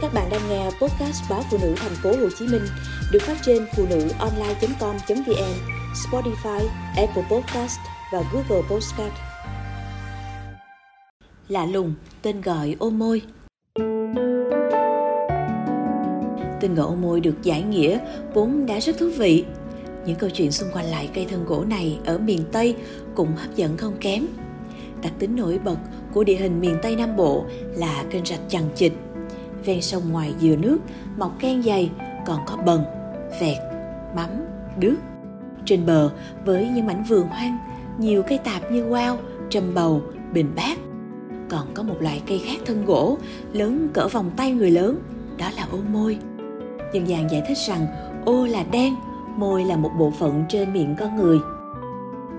Các bạn đang nghe podcast báo phụ nữ thành phố Hồ Chí Minh được phát trên phụ nữ online.com.vn, Spotify, Apple Podcast và Google Podcast. Lạ lùng, tên gọi ô môi. Tên gọi ô môi được giải nghĩa vốn đã rất thú vị. Những câu chuyện xung quanh lại cây thân gỗ này ở miền Tây cũng hấp dẫn không kém. Đặc tính nổi bật của địa hình miền Tây Nam Bộ là kênh rạch chằng chịt, ven sông ngoài dừa nước, mọc ken dày, còn có bần, vẹt, mắm đước trên bờ, với những mảnh vườn hoang, nhiều cây tạp như quao, trầm bầu, bình bát. Còn có một loại cây khác thân gỗ, lớn cỡ vòng tay người lớn, đó là ô môi. Dân gian giải thích rằng, ô là đen, môi là một bộ phận trên miệng con người.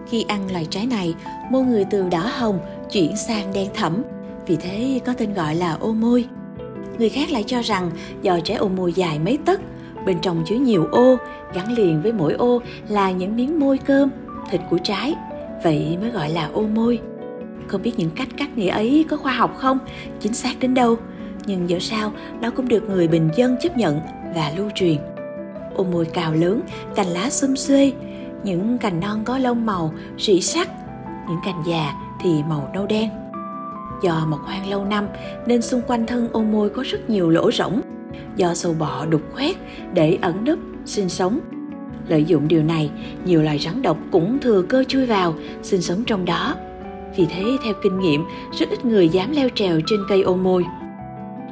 Khi ăn loại trái này, môi người từ đỏ hồng chuyển sang đen thẫm, vì thế có tên gọi là ô môi người khác lại cho rằng do trái ô môi dài mấy tấc, bên trong chứa nhiều ô, gắn liền với mỗi ô là những miếng môi cơm, thịt của trái. Vậy mới gọi là ô môi. Không biết những cách cắt nghĩa ấy có khoa học không? Chính xác đến đâu? Nhưng dẫu sao, nó cũng được người bình dân chấp nhận và lưu truyền. Ô môi cào lớn, cành lá xum xuê, những cành non có lông màu rỉ sắc, những cành già thì màu nâu đen do mọc hoang lâu năm, nên xung quanh thân ô môi có rất nhiều lỗ rỗng. Do sâu bọ đục khoét để ẩn nấp sinh sống. Lợi dụng điều này, nhiều loài rắn độc cũng thừa cơ chui vào, sinh sống trong đó. Vì thế, theo kinh nghiệm, rất ít người dám leo trèo trên cây ô môi.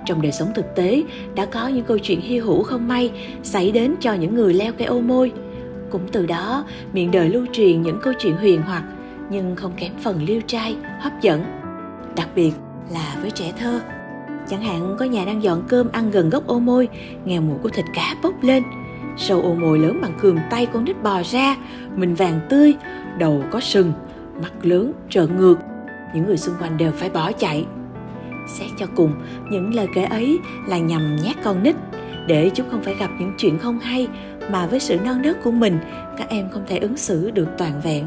Trong đời sống thực tế, đã có những câu chuyện hy hữu không may xảy đến cho những người leo cây ô môi. Cũng từ đó, miệng đời lưu truyền những câu chuyện huyền hoặc, nhưng không kém phần liêu trai, hấp dẫn đặc biệt là với trẻ thơ. Chẳng hạn, có nhà đang dọn cơm ăn gần gốc ô môi nghe mùi của thịt cá bốc lên. Sâu ô môi lớn bằng cườm tay con nít bò ra, mình vàng tươi, đầu có sừng, mắt lớn trợn ngược. Những người xung quanh đều phải bỏ chạy. Xét cho cùng, những lời kể ấy là nhằm nhát con nít. Để chúng không phải gặp những chuyện không hay, mà với sự non nớt của mình, các em không thể ứng xử được toàn vẹn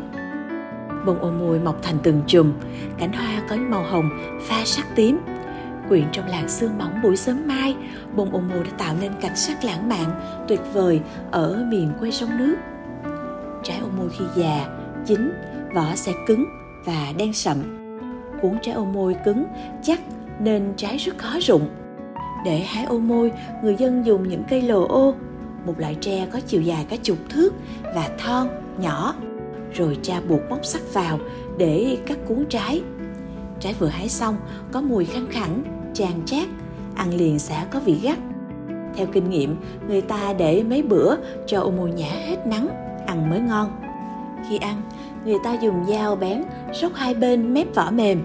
bông ô môi mọc thành từng chùm, cánh hoa có màu hồng, pha sắc tím. Quyện trong làn sương mỏng buổi sớm mai, bông ô môi đã tạo nên cảnh sắc lãng mạn, tuyệt vời ở miền quê sông nước. Trái ô môi khi già, chín, vỏ sẽ cứng và đen sậm. Cuốn trái ô môi cứng chắc nên trái rất khó rụng. Để hái ô môi, người dân dùng những cây lồ ô, một loại tre có chiều dài cả chục thước và thon, nhỏ rồi cha buộc móc sắt vào để cắt cuốn trái. Trái vừa hái xong, có mùi khăn khẳng tràn chát, ăn liền sẽ có vị gắt. Theo kinh nghiệm, người ta để mấy bữa cho ô môi nhã hết nắng, ăn mới ngon. Khi ăn, người ta dùng dao bén xốc hai bên mép vỏ mềm,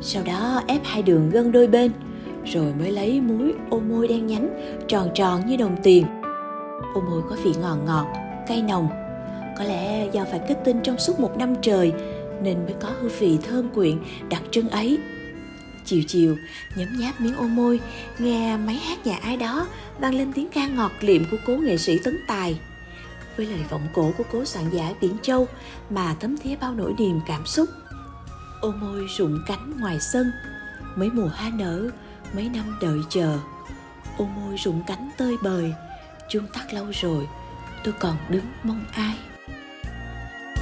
sau đó ép hai đường gân đôi bên, rồi mới lấy muối ô môi đen nhánh tròn tròn như đồng tiền. Ô môi có vị ngọt ngọt, cay nồng có lẽ do phải kết tinh trong suốt một năm trời, nên mới có hương vị thơm quyện, đặc trưng ấy. Chiều chiều, nhấm nháp miếng ô môi, nghe máy hát nhà ai đó vang lên tiếng ca ngọt liệm của cố nghệ sĩ tấn tài. Với lời vọng cổ của cố soạn giả biển châu mà thấm thía bao nỗi niềm cảm xúc, ô môi rụng cánh ngoài sân, mấy mùa hoa nở, mấy năm đợi chờ, ô môi rụng cánh tơi bời. Chuông tắt lâu rồi, tôi còn đứng mong ai?